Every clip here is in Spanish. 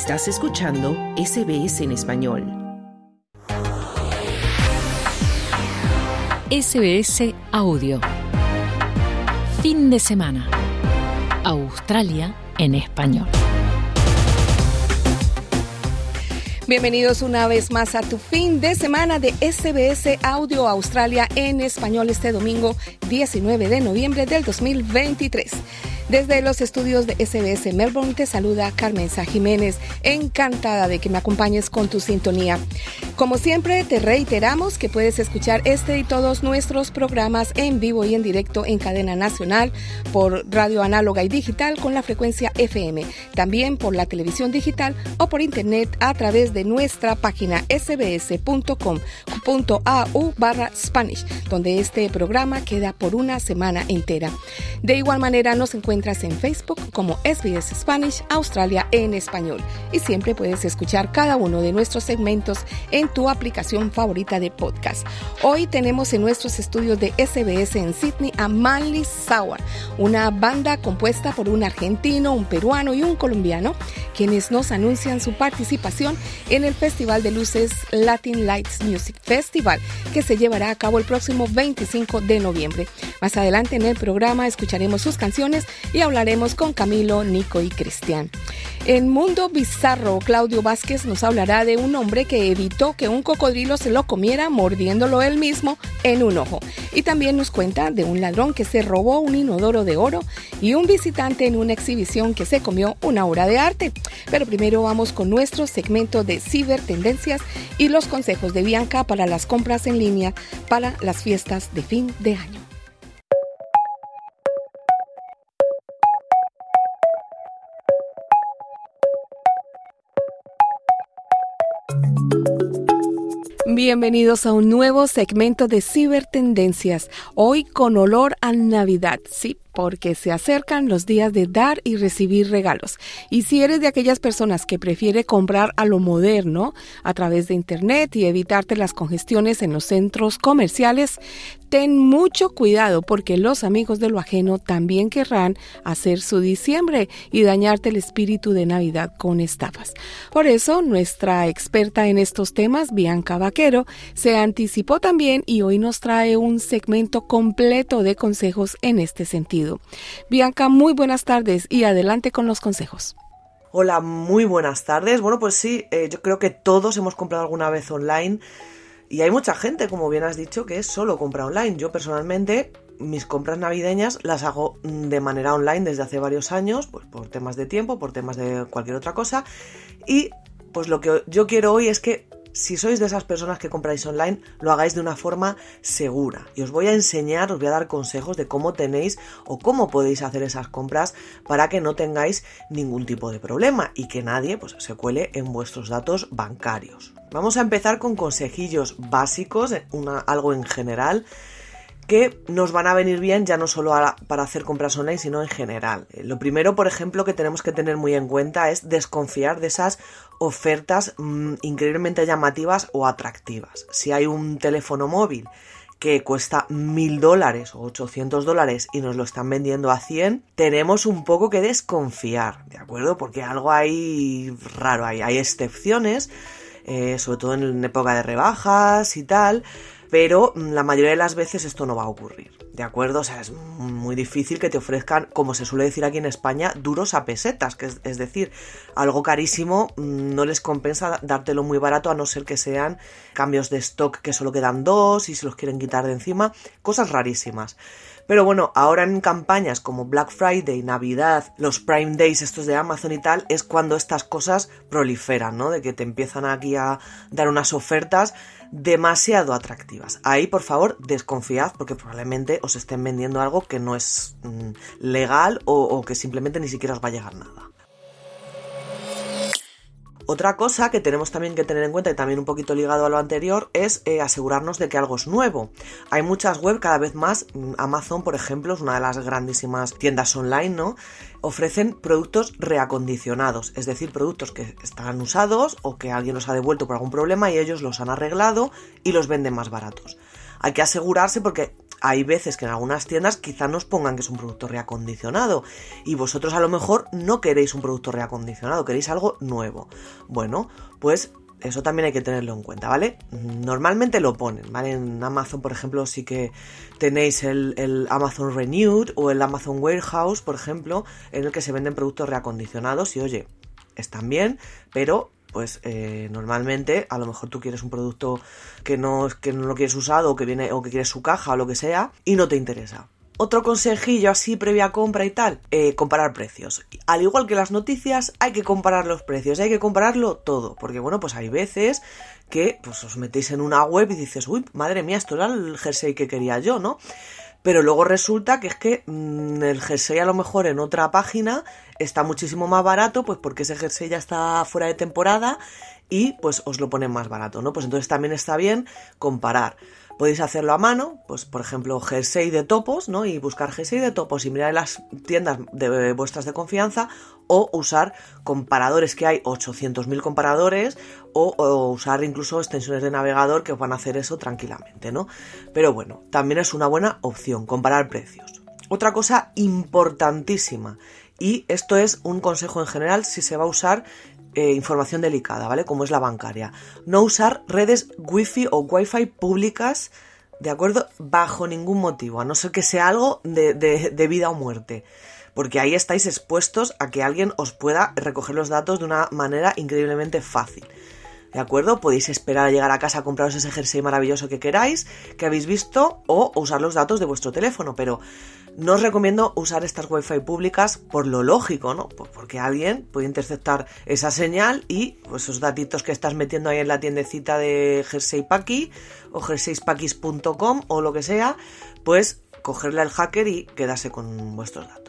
Estás escuchando SBS en español. SBS Audio. Fin de semana. Australia en español. Bienvenidos una vez más a tu fin de semana de SBS Audio Australia en español este domingo 19 de noviembre del 2023. Desde los estudios de SBS Melbourne te saluda Carmenza Jiménez, encantada de que me acompañes con tu sintonía. Como siempre, te reiteramos que puedes escuchar este y todos nuestros programas en vivo y en directo en cadena nacional por radio análoga y digital con la frecuencia FM, también por la televisión digital o por internet a través de nuestra página sbs.com.au barra Spanish, donde este programa queda por una semana entera. De igual manera nos encuentras en Facebook como SBS Spanish Australia en español y siempre puedes escuchar cada uno de nuestros segmentos en tu aplicación favorita de podcast. Hoy tenemos en nuestros estudios de SBS en Sydney a Manly Sour, una banda compuesta por un argentino, un peruano y un colombiano, quienes nos anuncian su participación en el Festival de Luces Latin Lights Music Festival, que se llevará a cabo el próximo 25 de noviembre. Más adelante en el programa escucharemos sus canciones y hablaremos con Camilo, Nico y Cristian. En Mundo Bizarro, Claudio Vázquez nos hablará de un hombre que evitó que un cocodrilo se lo comiera mordiéndolo él mismo en un ojo. Y también nos cuenta de un ladrón que se robó un inodoro de oro y un visitante en una exhibición que se comió una obra de arte. Pero primero vamos con nuestro segmento de cibertendencias y los consejos de Bianca para las compras en línea para las fiestas de fin de año. Bienvenidos a un nuevo segmento de Cibertendencias, hoy con olor a Navidad, sí, porque se acercan los días de dar y recibir regalos. Y si eres de aquellas personas que prefiere comprar a lo moderno a través de Internet y evitarte las congestiones en los centros comerciales, ten mucho cuidado porque los amigos de lo ajeno también querrán hacer su diciembre y dañarte el espíritu de Navidad con estafas. Por eso, nuestra experta en estos temas, Bianca Vaquero, se anticipó también y hoy nos trae un segmento completo de consejos en este sentido. Bianca, muy buenas tardes y adelante con los consejos. Hola, muy buenas tardes. Bueno, pues sí, eh, yo creo que todos hemos comprado alguna vez online y hay mucha gente, como bien has dicho, que solo compra online. Yo personalmente mis compras navideñas las hago de manera online desde hace varios años, pues por temas de tiempo, por temas de cualquier otra cosa. Y pues lo que yo quiero hoy es que si sois de esas personas que compráis online, lo hagáis de una forma segura. Y os voy a enseñar, os voy a dar consejos de cómo tenéis o cómo podéis hacer esas compras para que no tengáis ningún tipo de problema y que nadie pues, se cuele en vuestros datos bancarios. Vamos a empezar con consejillos básicos, una, algo en general que nos van a venir bien ya no solo para hacer compras online, sino en general. Eh, lo primero, por ejemplo, que tenemos que tener muy en cuenta es desconfiar de esas ofertas mm, increíblemente llamativas o atractivas. Si hay un teléfono móvil que cuesta mil dólares o 800 dólares y nos lo están vendiendo a 100, tenemos un poco que desconfiar, ¿de acuerdo? Porque algo hay raro, hay, hay excepciones, eh, sobre todo en época de rebajas y tal, pero mm, la mayoría de las veces esto no va a ocurrir, ¿de acuerdo? O sea, es muy difícil que te ofrezcan, como se suele decir aquí en España, duros a pesetas, que es, decir, algo carísimo mm, no les compensa dártelo muy barato a no ser que sean cambios de stock que solo quedan dos y se los quieren quitar de encima, cosas rarísimas. Pero bueno, ahora en campañas como Black Friday, Navidad, los Prime Days estos de Amazon y tal, es cuando estas cosas proliferan, ¿no? De que te empiezan aquí a dar unas ofertas demasiado atractivas. Ahí, por favor, desconfiad porque probablemente os estén vendiendo algo que no es mm, legal o, o que simplemente ni siquiera os va a llegar nada. Otra cosa que tenemos también que tener en cuenta y también un poquito ligado a lo anterior es eh, asegurarnos de que algo es nuevo. Hay muchas web cada vez más, mm, Amazon por ejemplo es una de las grandísimas tiendas online, ¿no? Ofrecen productos reacondicionados, es decir, productos que están usados o que alguien los ha devuelto por algún problema y ellos los han arreglado y los venden más baratos. Hay que asegurarse porque hay veces que en algunas tiendas quizá nos pongan que es un producto reacondicionado y vosotros a lo mejor no queréis un producto reacondicionado, queréis algo nuevo. Bueno, pues eso también hay que tenerlo en cuenta, ¿vale? Normalmente lo ponen, ¿vale? En Amazon, por ejemplo, sí que tenéis el, el, Amazon Renewed o el Amazon Warehouse, por ejemplo, en el que se venden productos reacondicionados y oye, están bien, pero pues eh, normalmente a lo mejor tú quieres un producto que no, que no lo quieres usado o que viene o que quieres su caja o lo que sea y no te interesa. Otro consejillo así previa compra y tal, eh, comparar precios. Al igual que las noticias, hay que comparar los precios, hay que compararlo todo, porque bueno, pues hay veces que pues os metéis en una web y dices, uy, madre mía, esto era el jersey que quería yo, ¿no? Pero luego resulta que es que mmm, el jersey a lo mejor en otra página está muchísimo más barato, pues porque ese jersey ya está fuera de temporada y pues os lo ponen más barato, ¿no? Pues entonces también está bien comparar. Podéis hacerlo a mano, pues por ejemplo jersey de topos, ¿no? Y buscar jersey de topos y mirar en las tiendas de vuestras de confianza o usar comparadores que hay 800.000 comparadores o, o, usar incluso extensiones de navegador que os van a hacer eso tranquilamente, ¿no? Pero bueno, también es una buena opción comparar precios. Otra cosa importantísima y esto es un consejo en general si se va a usar eh, información delicada, ¿vale? Como es la bancaria. No usar redes wifi o wifi públicas, ¿de acuerdo? Bajo ningún motivo, a no ser que sea algo de, de, de vida o muerte. Porque ahí estáis expuestos a que alguien os pueda recoger los datos de una manera increíblemente fácil. ¿De acuerdo? Podéis esperar a llegar a casa a compraros ese jersey maravilloso que queráis, que habéis visto, o usar los datos de vuestro teléfono, pero no os recomiendo usar estas wifi públicas por lo lógico, ¿no? Porque alguien puede interceptar esa señal y pues, esos datitos que estás metiendo ahí en la tiendecita de Jersey Paki o jerseypakis.com o lo que sea, pues cogerle al hacker y quedarse con vuestros datos.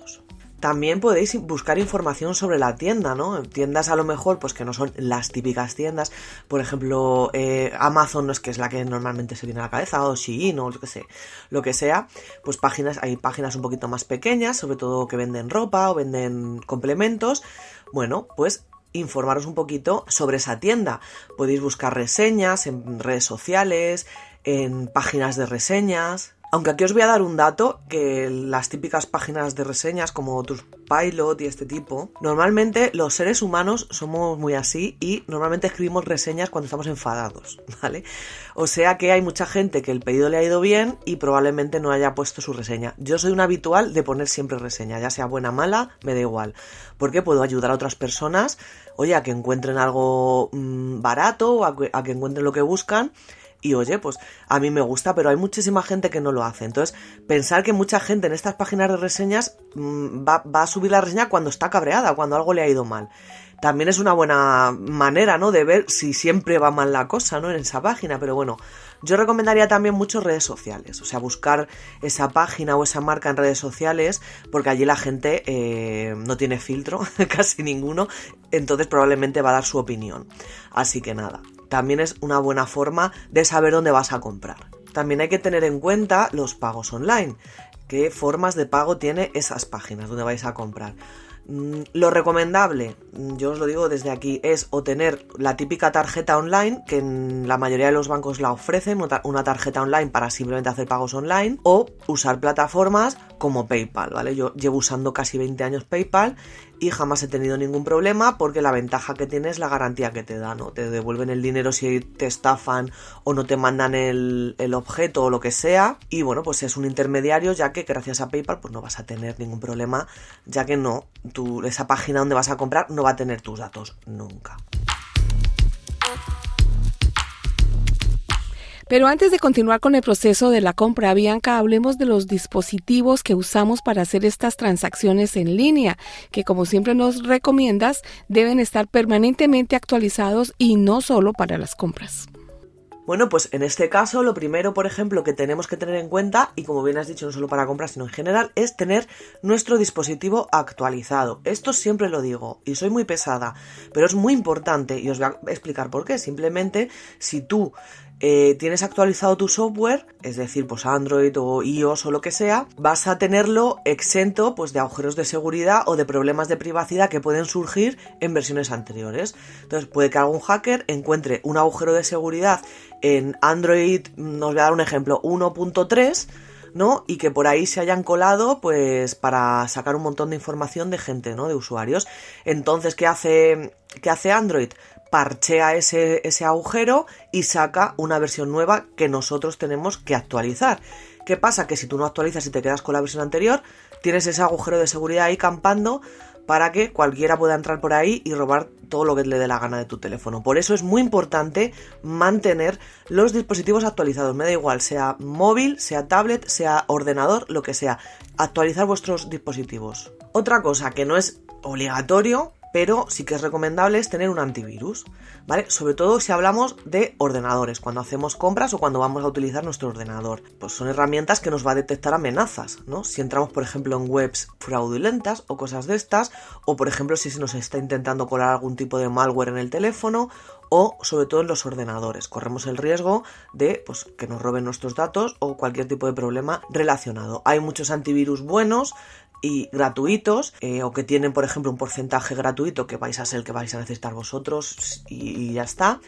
También podéis buscar información sobre la tienda, ¿no? Tiendas a lo mejor, pues que no son las típicas tiendas. Por ejemplo, eh, Amazon no es que es la que normalmente se viene a la cabeza, o Shein, o lo que sé, lo que sea. Pues páginas, hay páginas un poquito más pequeñas, sobre todo que venden ropa o venden complementos. Bueno, pues informaros un poquito sobre esa tienda. Podéis buscar reseñas en redes sociales, en páginas de reseñas, aunque aquí os voy a dar un dato, que las típicas páginas de reseñas como Pilot y este tipo, normalmente los seres humanos somos muy así y normalmente escribimos reseñas cuando estamos enfadados, ¿vale? O sea que hay mucha gente que el pedido le ha ido bien y probablemente no haya puesto su reseña. Yo soy un habitual de poner siempre reseña, ya sea buena o mala, me da igual, porque puedo ayudar a otras personas, oye, a que encuentren algo mmm, barato o a que encuentren lo que buscan y oye, pues a mí me gusta, pero hay muchísima gente que no lo hace. Entonces, pensar que mucha gente en estas páginas de reseñas mmm, va, va, a subir la reseña cuando está cabreada, cuando algo le ha ido mal. También es una buena manera, ¿no? De ver si siempre va mal la cosa, ¿no? En esa página, pero bueno, yo recomendaría también mucho redes sociales, o sea, buscar esa página o esa marca en redes sociales, porque allí la gente eh, no tiene filtro, casi ninguno, entonces probablemente va a dar su opinión. Así que nada, también es una buena forma de saber dónde vas a comprar. También hay que tener en cuenta los pagos online, qué formas de pago tiene esas páginas donde vais a comprar. Lo recomendable, yo os lo digo desde aquí, es o tener la típica tarjeta online, que la mayoría de los bancos la ofrecen, una tarjeta online para simplemente hacer pagos online, o usar plataformas como PayPal, ¿vale? Yo llevo usando casi 20 años PayPal y jamás he tenido ningún problema porque la ventaja que tiene es la garantía que te da, ¿no? Te devuelven el dinero si te estafan o no te mandan el, el, objeto o lo que sea. Y bueno, pues es un intermediario ya que gracias a PayPal pues no vas a tener ningún problema ya que no, tu, esa página donde vas a comprar no va a tener tus datos nunca. Pero antes de continuar con el proceso de la compra, Bianca, hablemos de los dispositivos que usamos para hacer estas transacciones en línea, que como siempre nos recomiendas, deben estar permanentemente actualizados y no solo para las compras. Bueno, pues en este caso lo primero, por ejemplo, que tenemos que tener en cuenta, y como bien has dicho, no solo para compras, sino en general, es tener nuestro dispositivo actualizado. Esto siempre lo digo, y soy muy pesada, pero es muy importante, y os voy a explicar por qué. Simplemente, si tú eh, tienes actualizado tu software, es decir, pues Android o iOS o lo que sea, vas a tenerlo exento pues de agujeros de seguridad o de problemas de privacidad que pueden surgir en versiones anteriores. Entonces puede que algún hacker encuentre un agujero de seguridad en Android, nos voy a dar un ejemplo, 1.3 ¿no? Y que por ahí se hayan colado, pues, para sacar un montón de información de gente, ¿no? De usuarios. Entonces, ¿qué hace, qué hace Android? Parchea ese, ese agujero y saca una versión nueva que nosotros tenemos que actualizar. ¿Qué pasa? Que si tú no actualizas y te quedas con la versión anterior, tienes ese agujero de seguridad ahí campando para que cualquiera pueda entrar por ahí y robar todo lo que le dé la gana de tu teléfono. Por eso es muy importante mantener los dispositivos actualizados. Me da igual, sea móvil, sea tablet, sea ordenador, lo que sea. Actualizar vuestros dispositivos. Otra cosa que no es obligatorio, pero sí que es recomendable es tener un antivirus, ¿vale? Sobre todo si hablamos de ordenadores, cuando hacemos compras o cuando vamos a utilizar nuestro ordenador. Pues son herramientas que nos va a detectar amenazas, ¿no? Si entramos, por ejemplo, en webs fraudulentas o cosas de estas, o por ejemplo si se nos está intentando colar algún tipo de malware en el teléfono, o sobre todo en los ordenadores. Corremos el riesgo de pues, que nos roben nuestros datos o cualquier tipo de problema relacionado. Hay muchos antivirus buenos, y gratuitos eh, o que tienen por ejemplo un porcentaje gratuito que vais a ser el que vais a necesitar vosotros y, ya está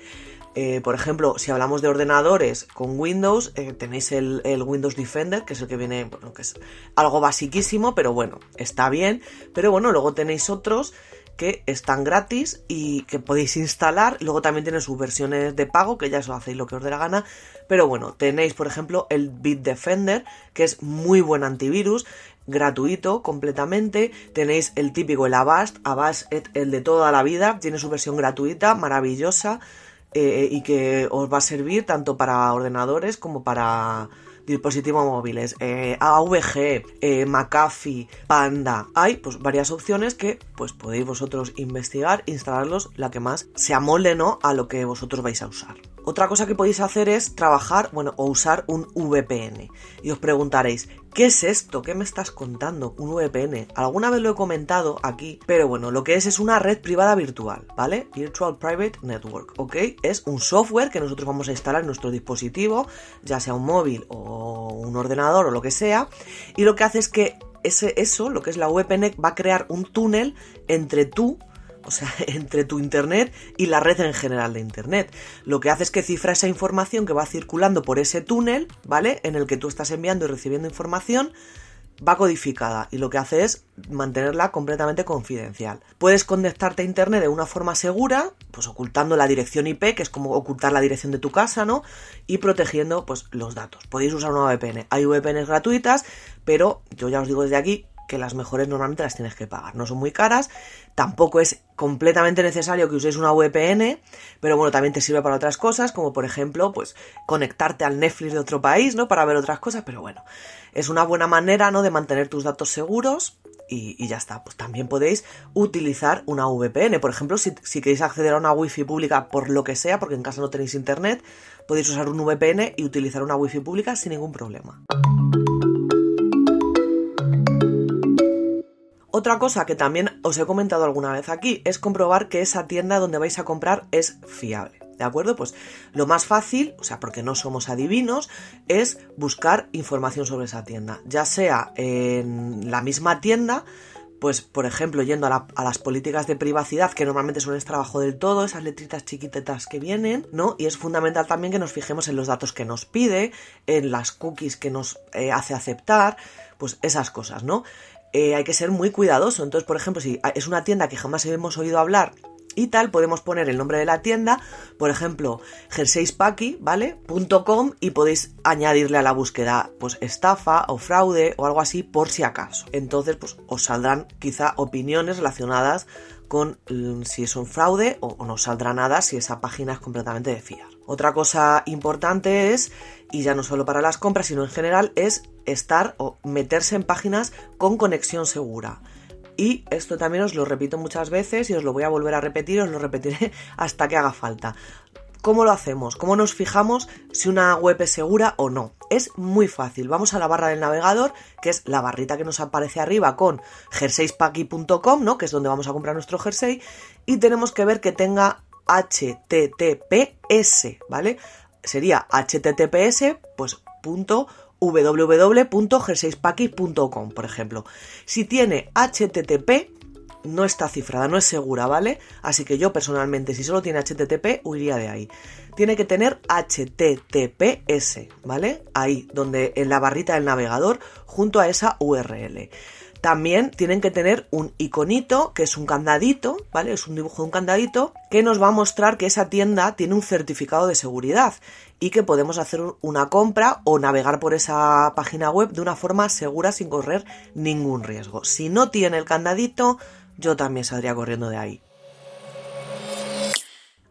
eh, por ejemplo, si hablamos de ordenadores con Windows, eh, tenéis el, Windows Defender, que es el que viene, bueno, que es algo basiquísimo, pero bueno, está bien. Pero bueno, luego tenéis otros que están gratis y que podéis instalar. Luego también tiene sus versiones de pago, que ya os hacéis lo que os dé la gana. Pero bueno, tenéis, por ejemplo, el Bitdefender, que es muy buen antivirus gratuito completamente. Tenéis el típico, el Avast, Avast el de toda la vida, tiene su versión gratuita, maravillosa, eh, y que os va a servir tanto para ordenadores como para dispositivos móviles, eh, AVG, eh, McAfee, Panda. Hay pues varias opciones que pues podéis vosotros investigar, instalarlos, la que más se amolde ¿no? a lo que vosotros vais a usar. Otra cosa que podéis hacer es trabajar, bueno, o usar un VPN. Y os preguntaréis, ¿qué es esto? ¿Qué me estás contando? Un VPN. Alguna vez lo he comentado aquí, pero bueno, lo que es es una red privada virtual, ¿vale? Virtual Private Network, ¿ok? Es un software que nosotros vamos a instalar en nuestro dispositivo, ya sea un móvil o un ordenador o lo que sea, y lo que hace es que ese, eso, lo que es la VPN, va a crear un túnel entre tú o sea, entre tu Internet y la red en general de Internet. Lo que hace es que cifra esa información que va circulando por ese túnel, ¿vale? En el que tú estás enviando y recibiendo información, va codificada y lo que hace es mantenerla completamente confidencial. Puedes conectarte a internet de una forma segura, pues ocultando la dirección IP, que es como ocultar la dirección de tu casa, ¿no? Y protegiendo pues los datos. Podéis usar una VPN. Hay VPNs gratuitas, pero yo ya os digo desde aquí que las mejores normalmente las tienes que pagar. No son muy caras, tampoco es completamente necesario que uséis una VPN, pero bueno, también te sirve para otras cosas, como por ejemplo, pues conectarte al Netflix de otro país, ¿no? Para ver otras cosas, pero bueno, es una buena manera, ¿no? De mantener tus datos seguros y, ya está. Pues también podéis utilizar una VPN. Por ejemplo, si, si, queréis acceder a una wifi pública por lo que sea, porque en casa no tenéis internet, podéis usar un VPN y utilizar una wifi pública sin ningún problema. Otra cosa que también os he comentado alguna vez aquí es comprobar que esa tienda donde vais a comprar es fiable. ¿De acuerdo? Pues lo más fácil, o sea, porque no somos adivinos, es buscar información sobre esa tienda. Ya sea en la misma tienda, pues por ejemplo yendo a, las políticas de privacidad que normalmente suelen estar abajo del todo, esas letritas chiquitetas que vienen, ¿no? Y es fundamental también que nos fijemos en los datos que nos pide, en las cookies que nos eh, hace aceptar, pues esas cosas, ¿no? Eh, hay que ser muy cuidadoso. Entonces, por ejemplo, si es una tienda que jamás hemos oído hablar y tal, podemos poner el nombre de la tienda, por ejemplo, jerseyspaki, ¿vale? .com y podéis añadirle a la búsqueda, pues, estafa o fraude o algo así por si acaso. Entonces, pues, os saldrán quizá opiniones relacionadas con mm, si es un fraude o, o no saldrá nada si esa página es completamente de fiar. Otra cosa importante es, y ya no solo para las compras, sino en general, es estar o meterse en páginas con conexión segura. Y esto también os lo repito muchas veces y os lo voy a volver a repetir, os lo repetiré hasta que haga falta. ¿Cómo lo hacemos? ¿Cómo nos fijamos si una web es segura o no? Es muy fácil. Vamos a la barra del navegador, que es la barrita que nos aparece arriba con jerseyspaki.com, ¿no? Que es donde vamos a comprar nuestro jersey. Y tenemos que ver que tenga HTTPS, ¿vale? Sería HTTPS, pues punto www.g6paki.com, por ejemplo. Si tiene HTTP, no está cifrada, no es segura, ¿vale? Así que yo personalmente, si solo tiene HTTP, huiría de ahí. Tiene que tener HTTPS, ¿vale? Ahí, donde en la barrita del navegador, junto a esa URL. También tienen que tener un iconito, que es un candadito, ¿vale? Es un dibujo de un candadito, que nos va a mostrar que esa tienda tiene un certificado de seguridad y que podemos hacer una compra o navegar por esa página web de una forma segura sin correr ningún riesgo. Si no tiene el candadito, yo también saldría corriendo de ahí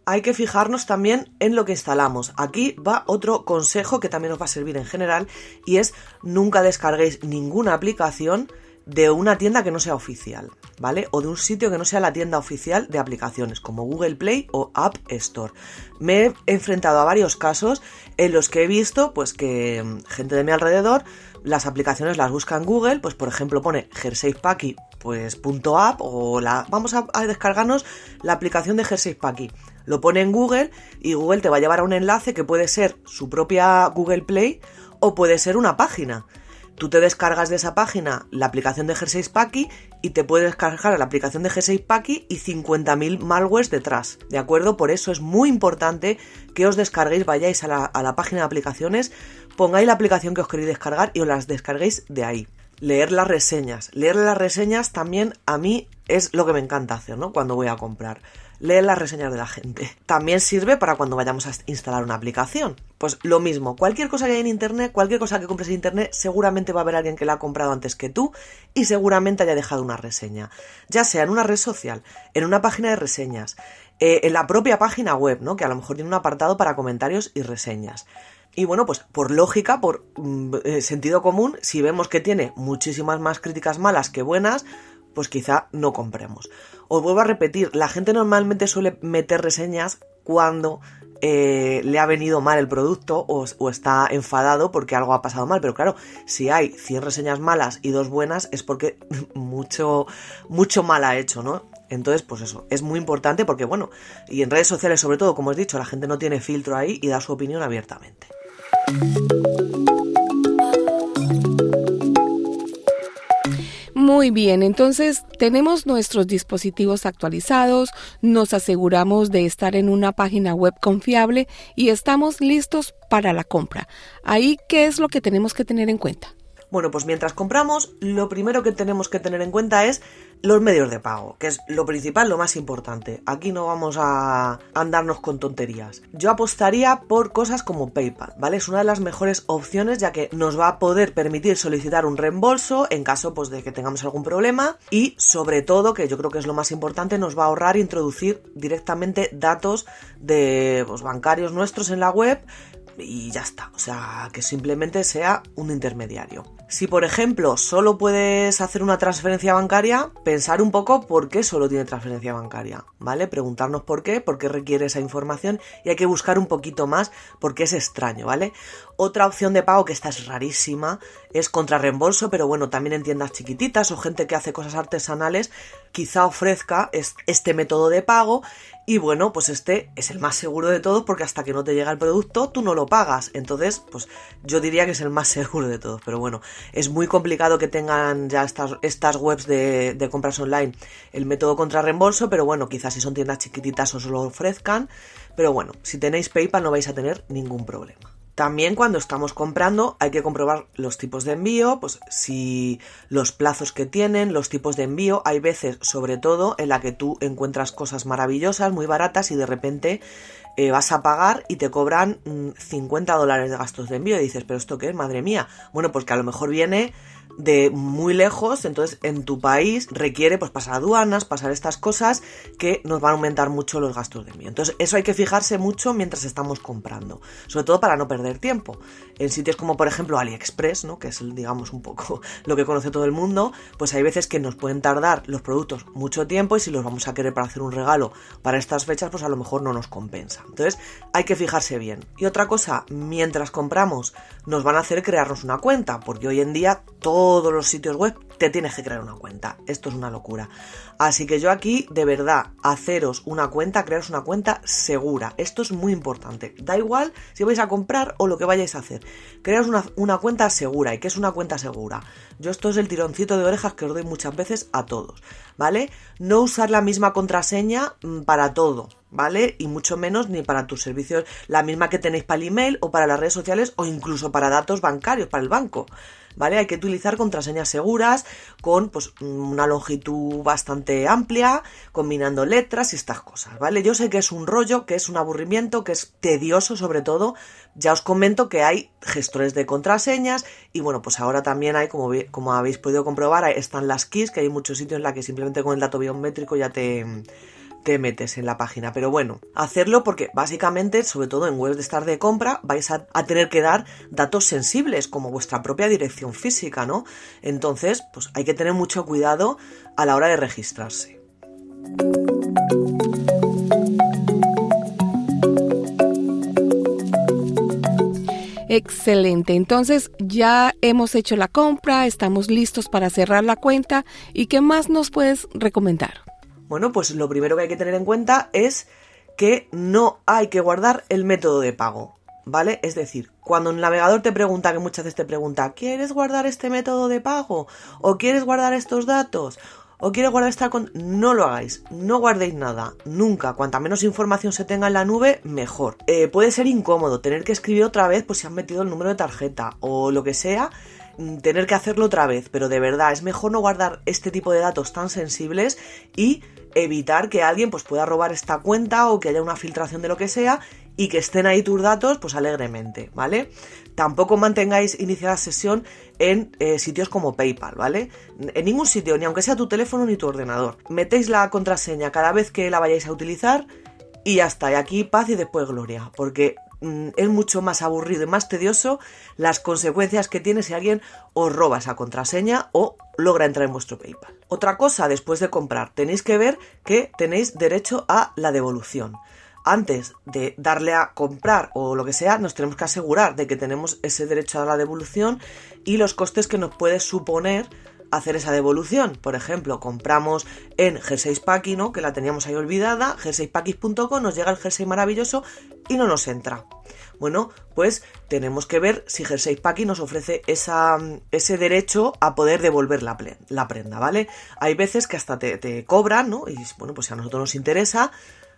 hay que fijarnos también en lo que instalamos. Aquí va otro consejo que también os va a servir en general y es nunca descarguéis ninguna aplicación de una tienda que no sea oficial, ¿vale? O de un sitio que no sea la tienda oficial de aplicaciones, como Google Play o App Store. Me he enfrentado a varios casos en los que he visto, pues, que mm, gente de mi alrededor las aplicaciones las busca en Google, pues por ejemplo pone Jersey pues punto app o la vamos a, descargarnos la aplicación de Jersey Lo pone en Google y Google te va a llevar a un enlace que puede ser su propia Google Play o puede ser una página. Tú te descargas de esa página la aplicación de G6 Packy y te puedes descargar la aplicación de G6 Packy y 50.000 malwares detrás, ¿de acuerdo? Por eso es muy importante que os descarguéis, vayáis a la, a la página de aplicaciones, pongáis la aplicación que os queréis descargar y os las descarguéis de ahí. Leer las reseñas. Leer las reseñas también a mí es lo que me encanta hacer, ¿no? Cuando voy a comprar lee las reseñas de la gente. También sirve para cuando vayamos a instalar una aplicación. Pues lo mismo, cualquier cosa que hay en internet, cualquier cosa que compres en internet, seguramente va a haber alguien que la ha comprado antes que tú y seguramente haya dejado una reseña. Ya sea en una red social, en una página de reseñas, eh, en la propia página web, ¿no? Que a lo mejor tiene un apartado para comentarios y reseñas. Y bueno, pues por lógica, por mm, eh, sentido común, si vemos que tiene muchísimas más críticas malas que buenas, pues quizá no compremos. Os vuelvo a repetir, la gente normalmente suele meter reseñas cuando eh, le ha venido mal el producto o, está enfadado porque algo ha pasado mal. Pero claro, si hay 100 reseñas malas y dos buenas es porque mucho, mucho mal ha hecho, ¿no? Entonces, pues eso, es muy importante porque, bueno, y en redes sociales sobre todo, como os he dicho, la gente no tiene filtro ahí y da su opinión abiertamente. Muy bien, entonces tenemos nuestros dispositivos actualizados, nos aseguramos de estar en una página web confiable y estamos listos para la compra. Ahí, ¿qué es lo que tenemos que tener en cuenta? Bueno, pues mientras compramos, lo primero que tenemos que tener en cuenta es los medios de pago, que es lo principal, lo más importante. Aquí no vamos a andarnos con tonterías. Yo apostaría por cosas como PayPal, ¿vale? Es una de las mejores opciones ya que nos va a poder permitir solicitar un reembolso en caso pues de que tengamos algún problema y sobre todo, que yo creo que es lo más importante, nos va a ahorrar introducir directamente datos de pues, bancarios nuestros en la web y ya está. O sea, que simplemente sea un intermediario. Si, por ejemplo, solo puedes hacer una transferencia bancaria, pensar un poco por qué solo tiene transferencia bancaria, ¿vale? Preguntarnos por qué, por qué requiere esa información y hay que buscar un poquito más porque es extraño, ¿vale? Otra opción de pago que esta es rarísima es contra reembolso, pero bueno, también en tiendas chiquititas o gente que hace cosas artesanales, quizá ofrezca este método de pago y bueno, pues este es el más seguro de todos porque hasta que no te llega el producto tú no lo pagas. Entonces, pues yo diría que es el más seguro de todos. Pero bueno, es muy complicado que tengan ya estas, estas webs de, compras online el método contra reembolso. Pero bueno, quizás si son tiendas chiquititas os lo ofrezcan. Pero bueno, si tenéis PayPal no vais a tener ningún problema. También cuando estamos comprando hay que comprobar los tipos de envío, pues si los plazos que tienen, los tipos de envío, hay veces sobre todo en la que tú encuentras cosas maravillosas, muy baratas y de repente eh, vas a pagar y te cobran 50 mm, dólares de gastos de envío. Y dices, pero esto qué es, madre mía. Bueno, pues que a lo mejor viene de muy lejos, entonces en tu país requiere pues pasar aduanas, pasar estas cosas que nos van a aumentar mucho los gastos de envío. Entonces eso hay que fijarse mucho mientras estamos comprando, sobre todo para no perder tiempo. En sitios como por ejemplo AliExpress, ¿no? que es digamos un poco lo que conoce todo el mundo, pues hay veces que nos pueden tardar los productos mucho tiempo y si los vamos a querer para hacer un regalo para estas fechas, pues a lo mejor no nos compensa. Entonces hay que fijarse bien. Y otra cosa, mientras compramos nos van a hacer crearnos una cuenta, porque hoy en día todos los sitios web te tienes que crear una cuenta. Esto es una locura. Así que yo aquí, de verdad, haceros una cuenta, crearos una cuenta segura. Esto es muy importante. Da igual si vais a comprar o lo que vayáis a hacer. Crearos una, una cuenta segura. ¿Y qué es una cuenta segura? Yo esto es el tironcito de orejas que os doy muchas veces a todos, ¿vale? No usar la misma contraseña mm, para todo, ¿vale? Y mucho menos ni para tus servicios, la misma que tenéis para el email o para las redes sociales o incluso para datos bancarios, para el banco. ¿vale? Hay que utilizar contraseñas seguras con pues, una longitud bastante amplia, combinando letras y estas cosas, ¿vale? Yo sé que es un rollo, que es un aburrimiento, que es tedioso sobre todo. Ya os comento que hay gestores de contraseñas y bueno, pues ahora también hay, como, como habéis podido comprobar, están las keys, que hay muchos sitios en la que simplemente con el dato biométrico ya te te metes en la página. Pero bueno, hacerlo porque básicamente, sobre todo en webs de estar de compra, vais a, tener que dar datos sensibles como vuestra propia dirección física, ¿no? Entonces, pues hay que tener mucho cuidado a la hora de registrarse. Excelente. Entonces ya hemos hecho la compra, estamos listos para cerrar la cuenta. ¿Y qué más nos puedes recomendar? Bueno, pues lo primero que hay que tener en cuenta es que no hay que guardar el método de pago. ¿Vale? Es decir, cuando el navegador te pregunta, que muchas veces te pregunta, ¿quieres guardar este método de pago? ¿O quieres guardar estos datos? ¿O quieres guardar esta con... No lo hagáis, no guardéis nada, nunca. Cuanta menos información se tenga en la nube, mejor. Eh, puede ser incómodo tener que escribir otra vez pues si han metido el número de tarjeta o lo que sea, mm, tener que hacerlo otra vez, pero de verdad es mejor no guardar este tipo de datos tan sensibles y evitar que alguien pues, pueda robar esta cuenta o que haya una filtración de lo que sea y que estén ahí tus datos pues alegremente, ¿vale? Tampoco mantengáis iniciada sesión en eh, sitios como PayPal, ¿vale? En ningún sitio, ni aunque sea tu teléfono ni tu ordenador. Metéis la contraseña cada vez que la vayáis a utilizar y ya está. Y aquí paz y después gloria, porque Mm, es mucho más aburrido y más tedioso las consecuencias que tiene si alguien os roba esa contraseña o logra entrar en vuestro PayPal. Otra cosa, después de comprar, tenéis que ver que tenéis derecho a la devolución. Antes de darle a comprar o lo que sea, nos tenemos que asegurar de que tenemos ese derecho a la devolución y los costes que nos puede suponer hacer esa devolución. Por ejemplo, compramos en G6 Packing, ¿no? que la teníamos ahí olvidada, g6packis.com, nos llega el jersey maravilloso y no nos entra. Bueno, pues tenemos que ver si G6 Packing nos ofrece esa, ese derecho a poder devolver la, la, prenda, ¿vale? Hay veces que hasta te, te cobran, ¿no? Y bueno, pues si a nosotros nos interesa,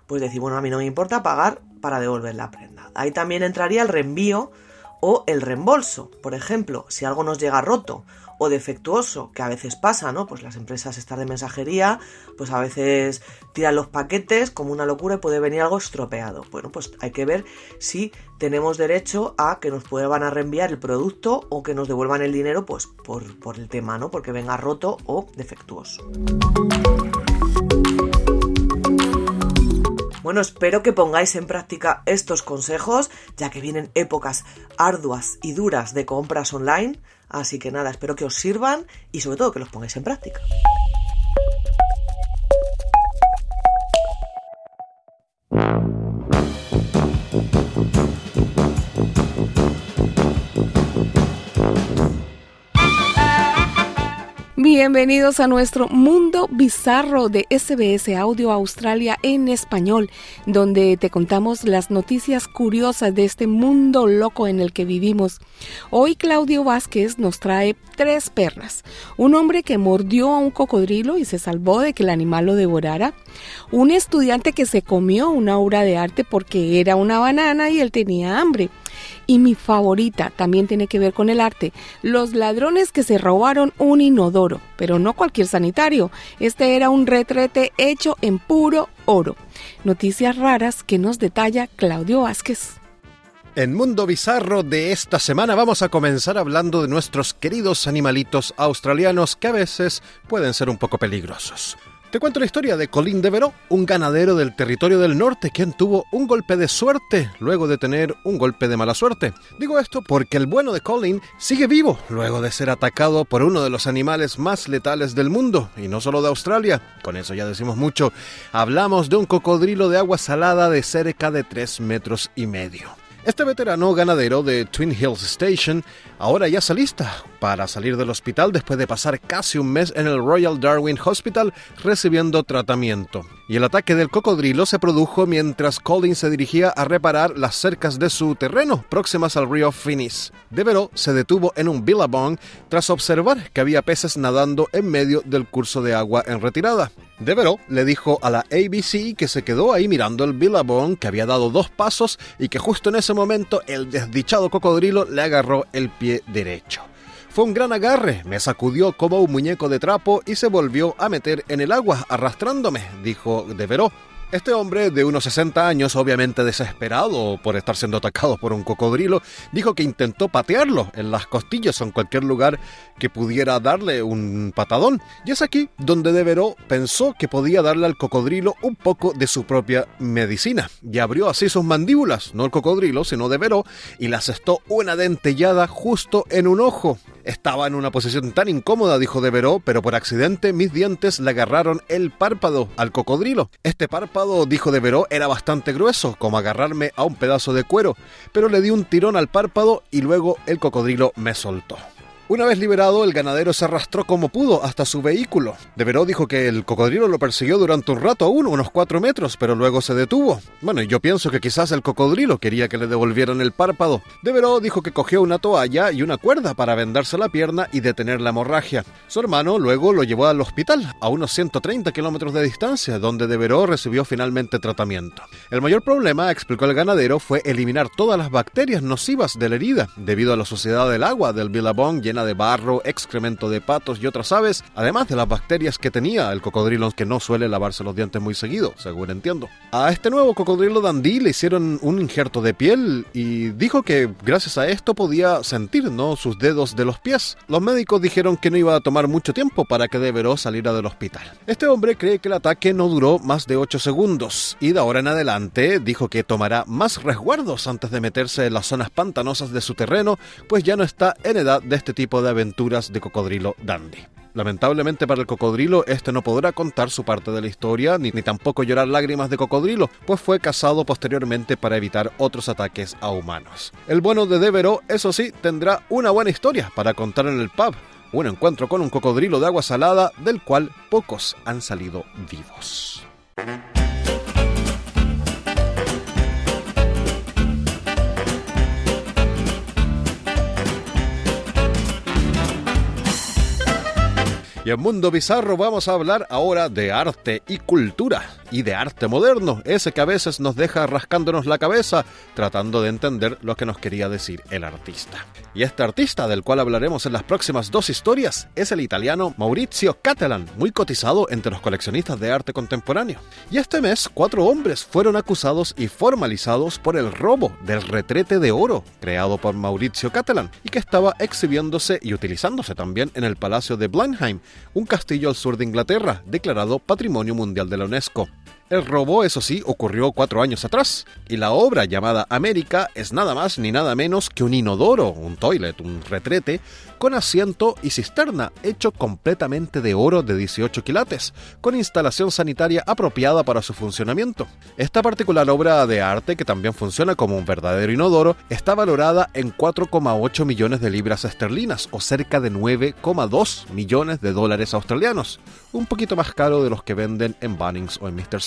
pues decir, bueno, a mí no me importa pagar para devolver la prenda. Ahí también entraría el reenvío o el reembolso. Por ejemplo, si algo nos llega roto o defectuoso, que a veces pasa, ¿no? Pues las empresas estas de mensajería, pues a veces tiran los paquetes como una locura y puede venir algo estropeado. Bueno, pues hay que ver si tenemos derecho a que nos puedan a reenviar el producto o que nos devuelvan el dinero, pues por, por el tema, ¿no? Porque venga roto o defectuoso. Bueno, espero que pongáis en práctica estos consejos, ya que vienen épocas arduas y duras de compras online. Así que nada, espero que os sirvan y sobre todo que los pongáis en práctica. Bienvenidos a nuestro mundo bizarro de SBS Audio Australia en español, donde te contamos las noticias curiosas de este mundo loco en el que vivimos. Hoy Claudio Vázquez nos trae tres perlas. Un hombre que mordió a un cocodrilo y se salvó de que el animal lo devorara. Un estudiante que se comió una obra de arte porque era una banana y él tenía hambre. Y mi favorita también tiene que ver con el arte, los ladrones que se robaron un inodoro, pero no cualquier sanitario, este era un retrete hecho en puro oro. Noticias raras que nos detalla Claudio Vázquez. En Mundo Bizarro de esta semana vamos a comenzar hablando de nuestros queridos animalitos australianos que a veces pueden ser un poco peligrosos. Te cuento la historia de Colin Devereux, un ganadero del territorio del norte quien tuvo un golpe de suerte luego de tener un golpe de mala suerte. Digo esto porque el bueno de Colin sigue vivo luego de ser atacado por uno de los animales más letales del mundo, y no solo de Australia. Con eso ya decimos mucho. Hablamos de un cocodrilo de agua salada de cerca de 3 metros y medio. Este veterano ganadero de Twin Hills Station ahora ya está lista para salir del hospital después de pasar casi un mes en el Royal Darwin Hospital recibiendo tratamiento. Y el ataque del cocodrilo se produjo mientras Colin se dirigía a reparar las cercas de su terreno próximas al río Finis. Devereux se detuvo en un billabong tras observar que había peces nadando en medio del curso de agua en retirada. Devereux le dijo a la ABC que se quedó ahí mirando el billabong, que había dado dos pasos y que justo en ese momento el desdichado cocodrilo le agarró el pie derecho. Fue un gran agarre, me sacudió como un muñeco de trapo y se volvió a meter en el agua arrastrándome, dijo Devereux. Este hombre de unos 60 años, obviamente desesperado por estar siendo atacado por un cocodrilo, dijo que intentó patearlo en las costillas o en cualquier lugar que pudiera darle un patadón. Y es aquí donde Devereux pensó que podía darle al cocodrilo un poco de su propia medicina. Y abrió así sus mandíbulas, no el cocodrilo, sino Devereux, y le asestó una dentellada justo en un ojo. Estaba en una posición tan incómoda, dijo Devereux, pero por accidente mis dientes le agarraron el párpado al cocodrilo. Este párpado, dijo Devereux, era bastante grueso, como agarrarme a un pedazo de cuero, pero le di un tirón al párpado y luego el cocodrilo me soltó. Una vez liberado, el ganadero se arrastró como pudo hasta su vehículo. Devereux dijo que el cocodrilo lo persiguió durante un rato aún, unos cuatro metros, pero luego se detuvo. Bueno, yo pienso que quizás el cocodrilo quería que le devolvieran el párpado. Devereux dijo que cogió una toalla y una cuerda para vendarse la pierna y detener la hemorragia. Su hermano luego lo llevó al hospital, a unos 130 kilómetros de distancia, donde Devereux recibió finalmente tratamiento. El mayor problema, explicó el ganadero, fue eliminar todas las bacterias nocivas de la herida, debido a la suciedad del agua del Billabong llena de barro, excremento de patos y otras aves, además de las bacterias que tenía el cocodrilo que no suele lavarse los dientes muy seguido, según entiendo. A este nuevo cocodrilo dandí le hicieron un injerto de piel y dijo que gracias a esto podía sentir ¿no? sus dedos de los pies. Los médicos dijeron que no iba a tomar mucho tiempo para que Devereux saliera del hospital. Este hombre cree que el ataque no duró más de 8 segundos y de ahora en adelante dijo que tomará más resguardos antes de meterse en las zonas pantanosas de su terreno, pues ya no está en edad de este tipo de aventuras de cocodrilo dandy. Lamentablemente para el cocodrilo, este no podrá contar su parte de la historia, ni, ni, tampoco llorar lágrimas de cocodrilo, pues fue cazado posteriormente para evitar otros ataques a humanos. El bueno de Devereux, eso sí, tendrá una buena historia para contar en el pub, un encuentro con un cocodrilo de agua salada del cual pocos han salido vivos. Y en Mundo Bizarro vamos a hablar ahora de arte y cultura, y de arte moderno, ese que a veces nos deja rascándonos la cabeza tratando de entender lo que nos quería decir el artista. Y este artista, del cual hablaremos en las próximas dos historias, es el italiano Maurizio Catalan, muy cotizado entre los coleccionistas de arte contemporáneo. Y este mes, cuatro hombres fueron acusados y formalizados por el robo del retrete de oro creado por Maurizio Catalan, y que estaba exhibiéndose y utilizándose también en el Palacio de Blenheim, un castillo al sur de Inglaterra, declarado Patrimonio Mundial de la UNESCO. El robo, eso sí, ocurrió cuatro años atrás, y la obra llamada América es nada más ni nada menos que un inodoro, un toilet, un retrete, con asiento y cisterna, hecho completamente de oro de 18 quilates, con instalación sanitaria apropiada para su funcionamiento. Esta particular obra de arte, que también funciona como un verdadero inodoro, está valorada en 4,8 millones de libras esterlinas, o cerca de 9,2 millones de dólares australianos, un poquito más caro de los que venden en Bunnings o en Mr.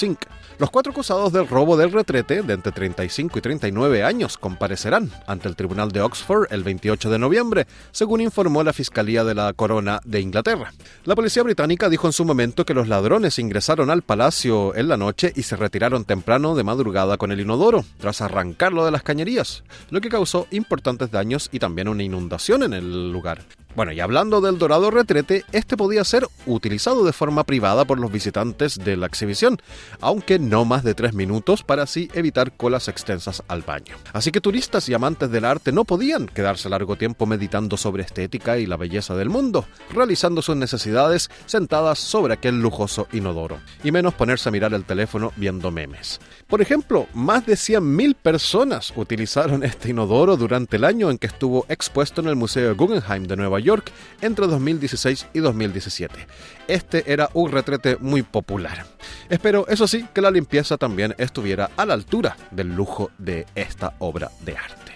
Los cuatro acusados del robo del retrete, de entre 35 y 39 años, comparecerán ante el Tribunal de Oxford el 28 de noviembre, según informó la Fiscalía de la Corona de Inglaterra. La policía británica dijo en su momento que los ladrones ingresaron al palacio en la noche y se retiraron temprano de madrugada con el inodoro, tras arrancarlo de las cañerías, lo que causó importantes daños y también una inundación en el lugar. Bueno, y hablando del dorado retrete, este podía ser utilizado de forma privada por los visitantes de la exhibición, aunque no más de tres minutos para así evitar colas extensas al baño. Así que turistas y amantes del arte no podían quedarse largo tiempo meditando sobre estética y la belleza del mundo, realizando sus necesidades sentadas sobre aquel lujoso inodoro, y menos ponerse a mirar el teléfono viendo memes. Por ejemplo, más de 100.000 personas utilizaron este inodoro durante el año en que estuvo expuesto en el Museo Guggenheim de Nueva York entre 2016 y 2017. Este era un retrete muy popular. Espero, eso sí, que la limpieza también estuviera a la altura del lujo de esta obra de arte.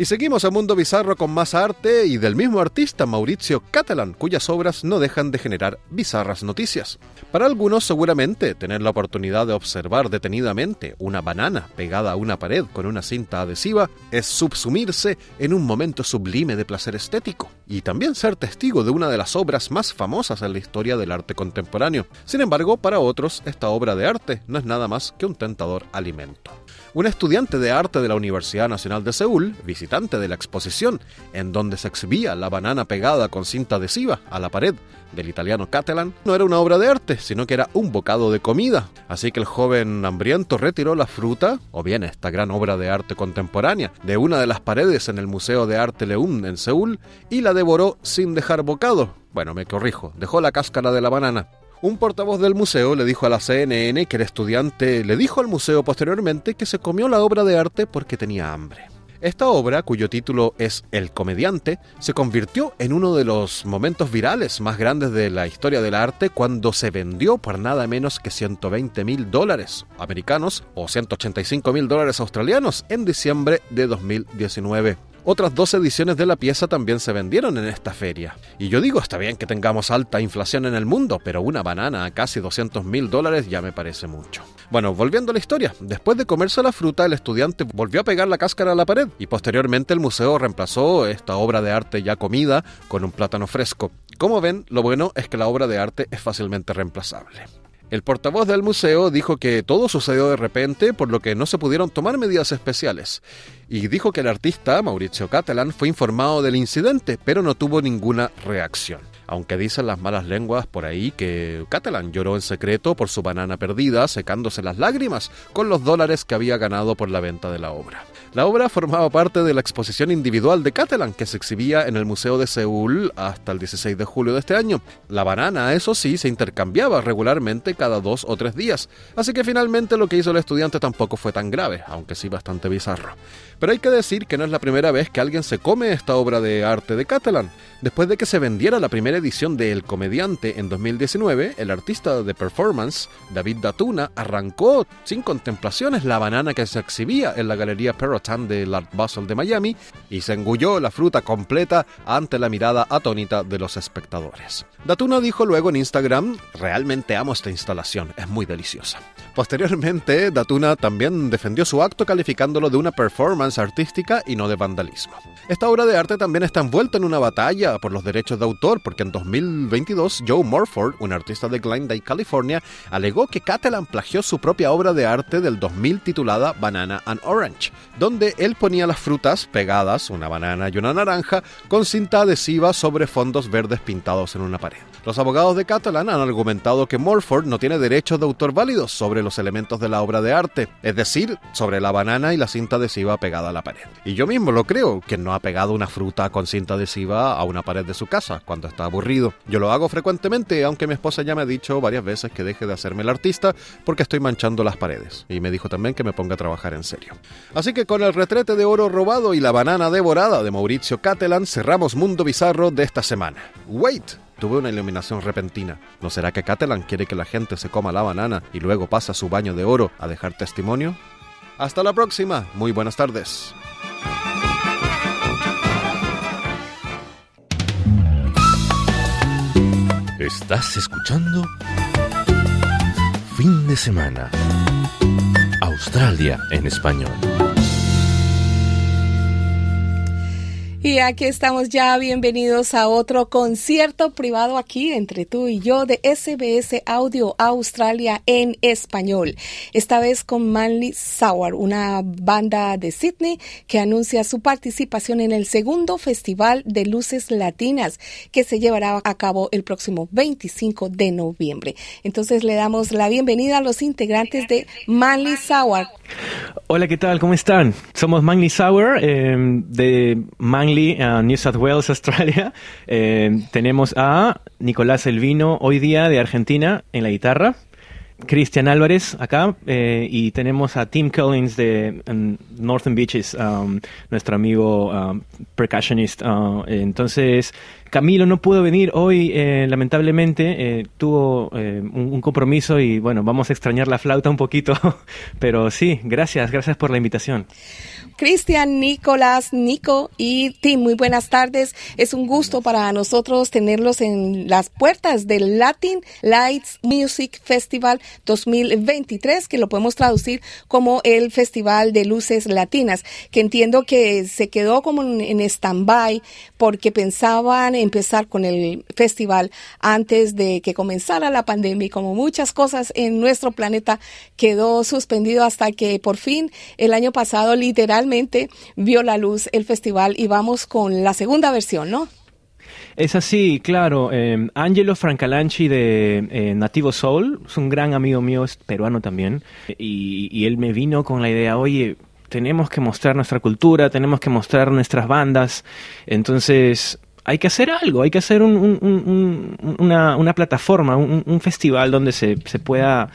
Y seguimos a Mundo Bizarro con más arte y del mismo artista, Mauricio Catalan, cuyas obras no dejan de generar bizarras noticias. Para algunos, seguramente, tener la oportunidad de observar detenidamente una banana pegada a una pared con una cinta adhesiva es subsumirse en un momento sublime de placer estético y también ser testigo de una de las obras más famosas en la historia del arte contemporáneo. Sin embargo, para otros, esta obra de arte no es nada más que un tentador alimento. Un estudiante de arte de la Universidad Nacional de Seúl, visitante de la exposición, en donde se exhibía la banana pegada con cinta adhesiva a la pared del italiano Catalan, no era una obra de arte, sino que era un bocado de comida. Así que el joven hambriento retiró la fruta, o bien esta gran obra de arte contemporánea, de una de las paredes en el Museo de Arte Leum en Seúl, y la devoró sin dejar bocado. Bueno, me corrijo, dejó la cáscara de la banana. Un portavoz del museo le dijo a la CNN que el estudiante le dijo al museo posteriormente que se comió la obra de arte porque tenía hambre. Esta obra, cuyo título es El comediante, se convirtió en uno de los momentos virales más grandes de la historia del arte cuando se vendió por nada menos que 120 mil dólares americanos o 185 mil dólares australianos en diciembre de 2019. Otras dos ediciones de la pieza también se vendieron en esta feria. Y yo digo, está bien que tengamos alta inflación en el mundo, pero una banana a casi 200 mil dólares ya me parece mucho. Bueno, volviendo a la historia, después de comerse la fruta, el estudiante volvió a pegar la cáscara a la pared y posteriormente el museo reemplazó esta obra de arte ya comida con un plátano fresco. Como ven, lo bueno es que la obra de arte es fácilmente reemplazable. El portavoz del museo dijo que todo sucedió de repente, por lo que no se pudieron tomar medidas especiales, y dijo que el artista, Mauricio Catalan, fue informado del incidente, pero no tuvo ninguna reacción. Aunque dicen las malas lenguas por ahí que Catalan lloró en secreto por su banana perdida, secándose las lágrimas con los dólares que había ganado por la venta de la obra. La obra formaba parte de la exposición individual de Catalan que se exhibía en el Museo de Seúl hasta el 16 de julio de este año. La banana, eso sí, se intercambiaba regularmente cada dos o tres días, así que finalmente lo que hizo el estudiante tampoco fue tan grave, aunque sí bastante bizarro. Pero hay que decir que no es la primera vez que alguien se come esta obra de arte de Catalan. Después de que se vendiera la primera edición de El Comediante en 2019, el artista de performance, David Datuna, arrancó sin contemplaciones la banana que se exhibía en la galería Perotan del Art Basel de Miami y se engulló la fruta completa ante la mirada atónita de los espectadores. Datuna dijo luego en Instagram, realmente amo esta instalación, es muy deliciosa. Posteriormente, Datuna también defendió su acto calificándolo de una performance artística y no de vandalismo. Esta obra de arte también está envuelta en una batalla por los derechos de autor porque en 2022 Joe Morford, un artista de Glendale, California, alegó que Catalan plagió su propia obra de arte del 2000 titulada Banana and Orange, donde él ponía las frutas pegadas, una banana y una naranja, con cinta adhesiva sobre fondos verdes pintados en una pared. Los abogados de Catalan han argumentado que Morford no tiene derechos de autor válidos sobre los elementos de la obra de arte, es decir, sobre la banana y la cinta adhesiva pegada a la pared. Y yo mismo lo creo, que no ha pegado una fruta con cinta adhesiva a una pared de su casa cuando está aburrido. Yo lo hago frecuentemente, aunque mi esposa ya me ha dicho varias veces que deje de hacerme el artista porque estoy manchando las paredes. Y me dijo también que me ponga a trabajar en serio. Así que con el retrete de oro robado y la banana devorada de Mauricio Catalan cerramos Mundo Bizarro de esta semana. Wait, Tuve una iluminación repentina. ¿No será que Catalan quiere que la gente se coma la banana y luego pasa su baño de oro a dejar testimonio? Hasta la próxima. Muy buenas tardes. Estás escuchando Fin de semana. Australia en español. Y aquí estamos ya, bienvenidos a otro concierto privado aquí entre tú y yo de SBS Audio Australia en español. Esta vez con Manly Sour, una banda de Sydney que anuncia su participación en el segundo Festival de Luces Latinas que se llevará a cabo el próximo 25 de noviembre. Entonces le damos la bienvenida a los integrantes de Manly Sour. Hola, ¿qué tal? ¿Cómo están? Somos Manly Sour eh, de Manly, uh, New South Wales, Australia. Eh, tenemos a Nicolás Elvino hoy día de Argentina en la guitarra. Cristian Álvarez acá eh, y tenemos a Tim Collins de Northern Beaches, um, nuestro amigo um, percussionist. Uh, entonces, Camilo no pudo venir hoy, eh, lamentablemente, eh, tuvo eh, un, un compromiso y bueno, vamos a extrañar la flauta un poquito, pero sí, gracias, gracias por la invitación. Cristian, Nicolás, Nico y Tim, muy buenas tardes. Es un gusto para nosotros tenerlos en las puertas del Latin Lights Music Festival 2023, que lo podemos traducir como el Festival de Luces Latinas, que entiendo que se quedó como en, stand-by porque pensaban empezar con el festival antes de que comenzara la pandemia y como muchas cosas en nuestro planeta quedó suspendido hasta que por fin el año pasado literalmente vio la luz el festival y vamos con la segunda versión, ¿no? Es así, claro. Eh, Angelo Francalanchi de eh, Nativo Soul es un gran amigo mío, es peruano también, y, y, él me vino con la idea, oye, tenemos que mostrar nuestra cultura, tenemos que mostrar nuestras bandas, entonces hay que hacer algo, hay que hacer un, un, un, una, una, plataforma, un, festival donde se, se pueda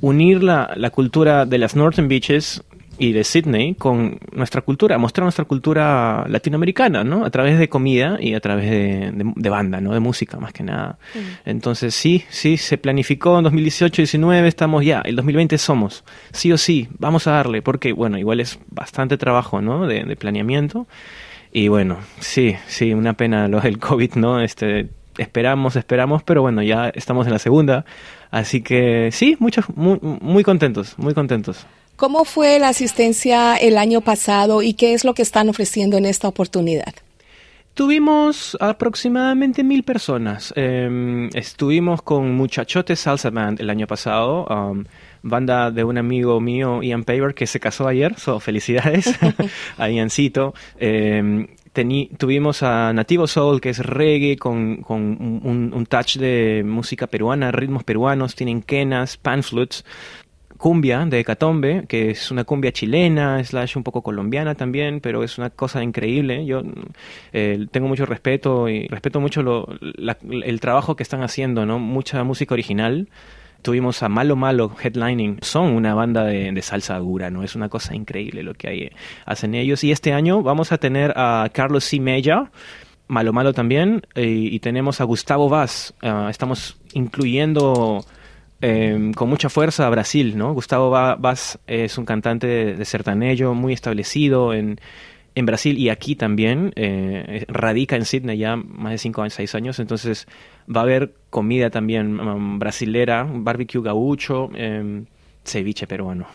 unir la, la, cultura de las Northern Beaches y de Sydney con nuestra cultura, mostrar nuestra cultura latinoamericana, ¿no? A través de comida y a través de, de, de banda, ¿no? De música, más que nada. Mm. Entonces, sí, sí, se planificó en 2018-19, estamos ya, el 2020 somos, sí o sí, vamos a darle, porque, bueno, igual es bastante trabajo, ¿no? De, de planeamiento. Y bueno, sí, sí, una pena lo del COVID, ¿no? Este, esperamos, esperamos, pero bueno, ya estamos en la segunda. Así que sí, muchos, muy, muy contentos, muy contentos. ¿Cómo fue la asistencia el año pasado y qué es lo que están ofreciendo en esta oportunidad? Tuvimos aproximadamente mil personas. Eh, estuvimos con Muchachotes Salsa Band el año pasado, um, banda de un amigo mío, Ian Paver, que se casó ayer. So, felicidades a Iancito. Eh, Tení, tuvimos a Nativo Soul, que es reggae con, con un, un, touch de música peruana, ritmos peruanos, tienen quenas, panflutes cumbia de Hecatombe, que es una cumbia chilena, slash un poco colombiana también, pero es una cosa increíble. Yo eh, tengo mucho respeto y respeto mucho lo, la, el trabajo que están haciendo, ¿no? Mucha música original. Tuvimos a Malo Malo headlining. Son una banda de, de, salsa dura, ¿no? Es una cosa increíble lo que hay, hacen ellos. Y este año vamos a tener a Carlos C. Mella, Malo Malo también, y, y tenemos a Gustavo Vaz. Uh, estamos incluyendo eh, con mucha fuerza a Brasil, ¿no? Gustavo Vaz es un cantante de, sertanejo muy establecido en, en, Brasil y aquí también, eh, radica en Sydney ya más de 5 años, 6 años, entonces va a haber comida también um, brasilera, barbecue gaucho, eh, ceviche peruano,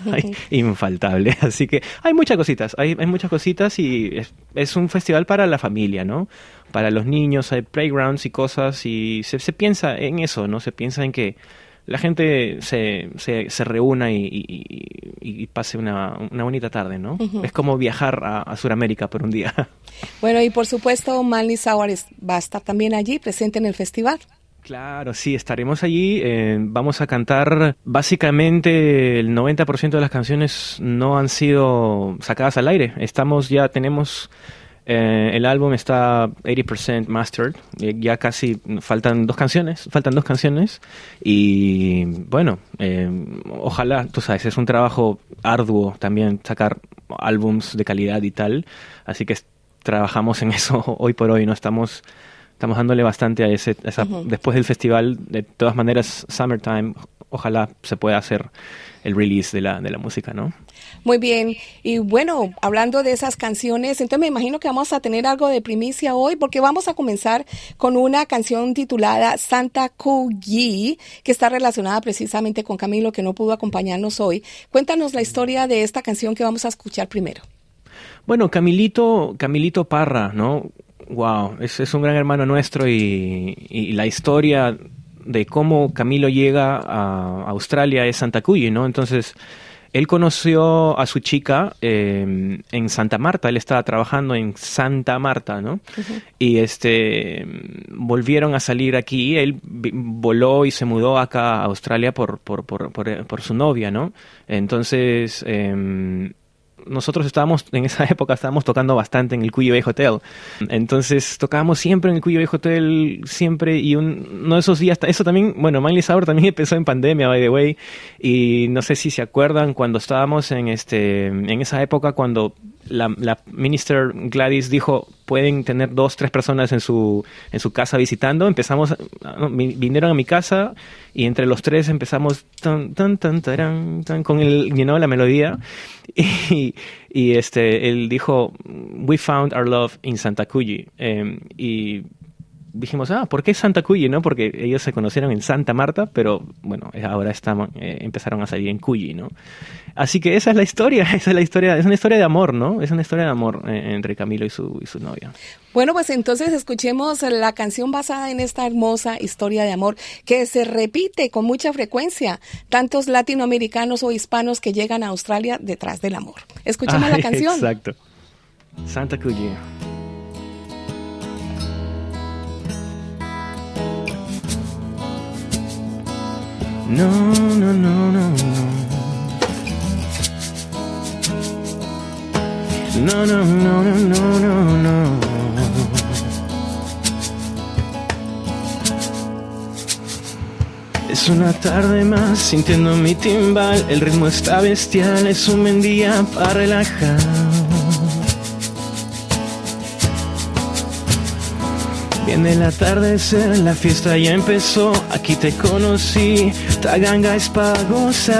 infaltable, así que hay muchas cositas, hay, hay muchas cositas y es, es, un festival para la familia, ¿no? Para los niños hay playgrounds y cosas y se, se piensa en eso, ¿no? Se piensa en que la gente se, se, se reúna y, y, y, pase una, una, bonita tarde, ¿no? Uh -huh. Es como viajar a, a Sudamérica por un día. Bueno, y por supuesto, Manly Sauer va a estar también allí, presente en el festival. Claro, sí, estaremos allí. Eh, vamos a cantar. Básicamente, el 90% de las canciones no han sido sacadas al aire. Estamos ya, tenemos eh, el álbum está 80% mastered, ya casi faltan dos canciones, faltan dos canciones. Y bueno, eh, ojalá, tú sabes, es un trabajo arduo también sacar álbums de calidad y tal, así que trabajamos en eso hoy por hoy, no estamos estamos dándole bastante a ese esa, uh -huh. después del festival, de todas maneras Summertime, ojalá se pueda hacer el release de la, de la música, ¿no? Muy bien. Y bueno, hablando de esas canciones, entonces me imagino que vamos a tener algo de primicia hoy porque vamos a comenzar con una canción titulada Santa Kuyi, que está relacionada precisamente con Camilo, que no pudo acompañarnos hoy. Cuéntanos la historia de esta canción que vamos a escuchar primero. Bueno, Camilito, Camilito Parra, ¿no? Wow, es, es un gran hermano nuestro y, y la historia de cómo Camilo llega a Australia es Santa Cuyi, ¿no? Entonces, él conoció a su chica eh, en Santa Marta, él estaba trabajando en Santa Marta, ¿no? Uh -huh. Y este volvieron a salir aquí, él voló y se mudó acá a Australia por, por, por, por, por su novia, ¿no? Entonces, eh, nosotros estábamos, en esa época estábamos tocando bastante en el Cuyo Bay Hotel. Entonces tocábamos siempre en el Cuyo Bay Hotel, siempre, y uno de esos días, eso también, bueno, Miley Sauer también empezó en pandemia, by the way, y no sé si se acuerdan cuando estábamos en, este, en esa época cuando la, la minister Gladys dijo, pueden tener dos, tres personas en su, en su casa visitando. Empezamos, vinieron a mi casa y entre los tres empezamos tan, tan, tan, tan, con el, you la melodía. Y, y, este, él dijo, we found our love in Santa Cuyi. Em, y dijimos, ah, ¿por qué Santa Cuyi? ¿no? Porque ellos se conocieron en Santa Marta, pero bueno, ahora estamos, eh, empezaron a salir en Cuyi, ¿no? Así que esa es la historia, esa es la historia, es una historia de amor, ¿no? Es una historia de amor eh, entre Camilo y su, y su novia. Bueno, pues entonces escuchemos la canción basada en esta hermosa historia de amor que se repite con mucha frecuencia, tantos latinoamericanos o hispanos que llegan a Australia detrás del amor. Escuchemos la canción. Exacto. Santa Cuyi. No, no, no, no, no. No, no, no, no, no, no, Es una tarde más sintiendo mi timbal, el ritmo está bestial, es un buen día para relajar. Viene el atardecer, la fiesta ya empezó, aquí te conocí, Taganga es para gozar.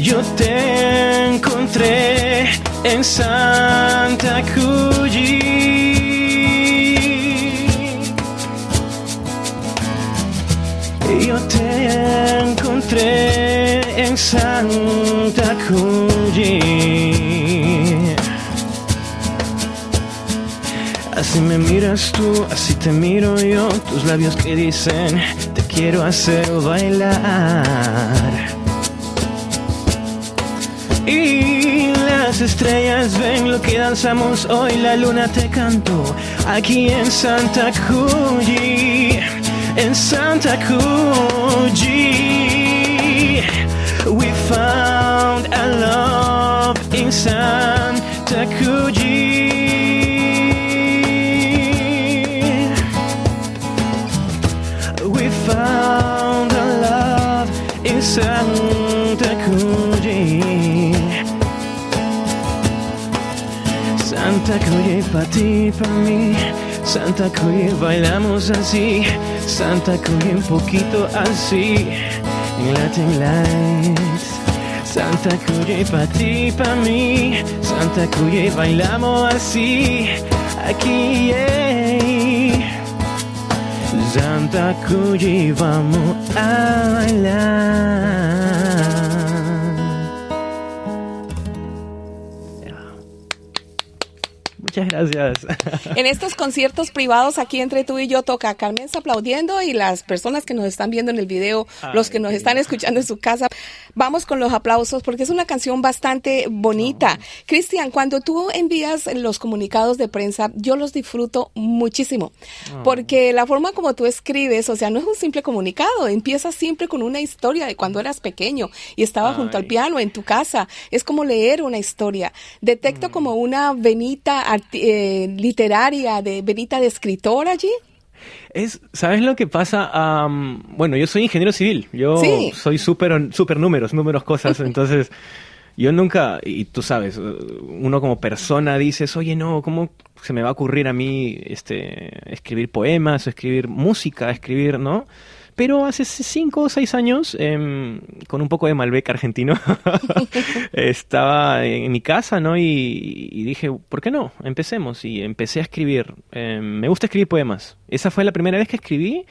Yo te encontré en Santa Cuyi. Yo te encontré en Santa Cuyi. Así me miras tú, así te miro yo, tus labios que dicen, te quiero hacer bailar. Y las estrellas ven lo que danzamos hoy, la luna te canto, aquí en Santa Cuyi, en Santa Cuyi. We found a love in Santa Cuyi. Santa Cruz. Santa Cruz para ti, para mí. Santa Cruz bailamos así. Santa Cruz un poquito así. En Latin Lights. Santa Cruz para ti, para mí. Santa Cruz bailamos así. Aquí, yeah. Santa Cruz vamos a bailar. Muchas gracias. En estos conciertos privados aquí entre tú y yo toca Carmen aplaudiendo y las personas que nos están viendo en el video, los que nos están escuchando en su casa, vamos con los aplausos porque es una canción bastante bonita. Cristian, cuando tú envías los comunicados de prensa, yo los disfruto muchísimo porque la forma como tú escribes, o sea, no es un simple comunicado, empieza siempre con una historia de cuando eras pequeño y estaba junto al piano en tu casa. Es como leer una historia. Detecto mm. como una venita eh, literaria, de venita de escritor allí? Es, ¿Sabes lo que pasa? bueno, yo soy ingeniero civil, yo soy súper super números, números, cosas, entonces yo nunca, y tú sabes, uno como persona dices, oye, no, ¿cómo se me va a ocurrir a mí este, escribir poemas, escribir música, escribir, ¿no? Pero hace cinco o seis años, em, con un poco de Malbec argentino, estaba en mi casa, ¿no? Y, dije, ¿por qué no? Empecemos. Y empecé a escribir. Em, me gusta escribir poemas. Esa fue la primera vez que escribí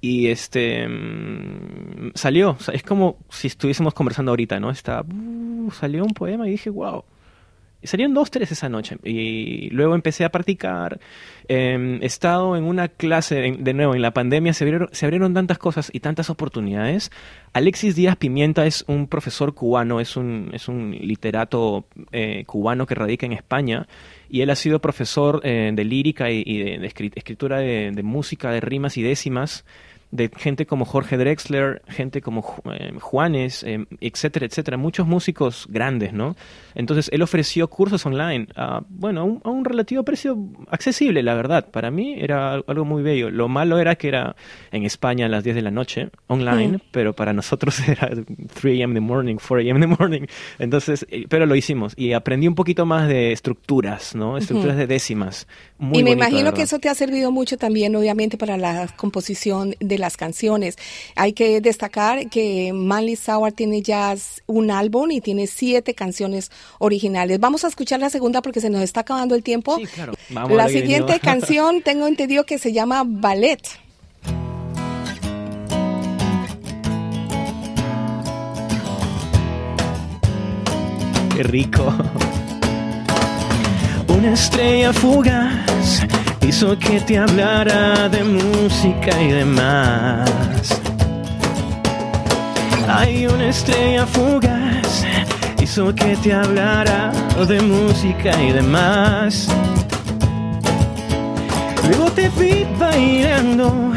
y este em, salió. es como si estuviésemos conversando ahorita, ¿no? Está, uh, salió un poema y dije, wow salieron dos, tres esa noche. Y luego empecé a practicar. Em, he estado en una clase, de nuevo, en la pandemia se abrieron, se abrieron tantas cosas y tantas oportunidades. Alexis Díaz Pimienta es un profesor cubano, es un, es un literato eh, cubano que radica en España. Y él ha sido profesor eh, de lírica y, de, escritura de, música, de rimas y décimas de gente como Jorge Drexler, gente como eh, Juanes, eh, etcétera, etcétera, muchos músicos grandes, ¿no? Entonces él ofreció cursos online, a, bueno, a un, a un, relativo precio accesible, la verdad. Para mí era algo muy bello. Lo malo era que era en España a las 10 de la noche, online, mm. pero para nosotros era 3 a.m. the morning, 4 a.m. the morning. Entonces, eh, pero lo hicimos y aprendí un poquito más de estructuras, ¿no? Estructuras de décimas. Muy y me imagino que eso te ha servido mucho también, obviamente, para la composición de las canciones. Hay que destacar que Manly Sauer tiene ya un álbum y tiene siete canciones originales. Vamos a escuchar la segunda porque se nos está acabando el tiempo. Sí, claro. la siguiente canción tengo entendido que se llama Ballet. Qué rico. Una estrella fugaz hizo que te hablara de música y demás. Hay una estrella fugaz hizo que te hablara de música y demás. Luego te vi bailando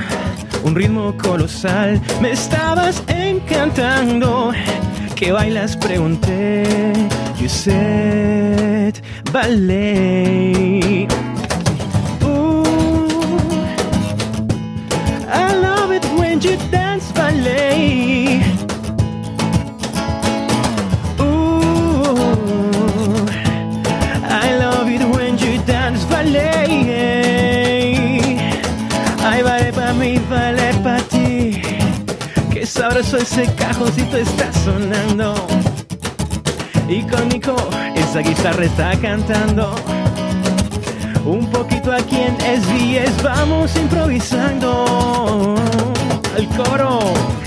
un ritmo colosal, me estabas encantando. ¿Qué bailas? Pregunté. You said ballet. You dance ballet. Ooh, I love it when you dance ballet. Ay, vale para mí, vale para ti. Qué sabroso ese cajoncito está sonando. Y con Nico, esa guitarra está cantando. Un poquito aquí en SBS vamos improvisando el coro.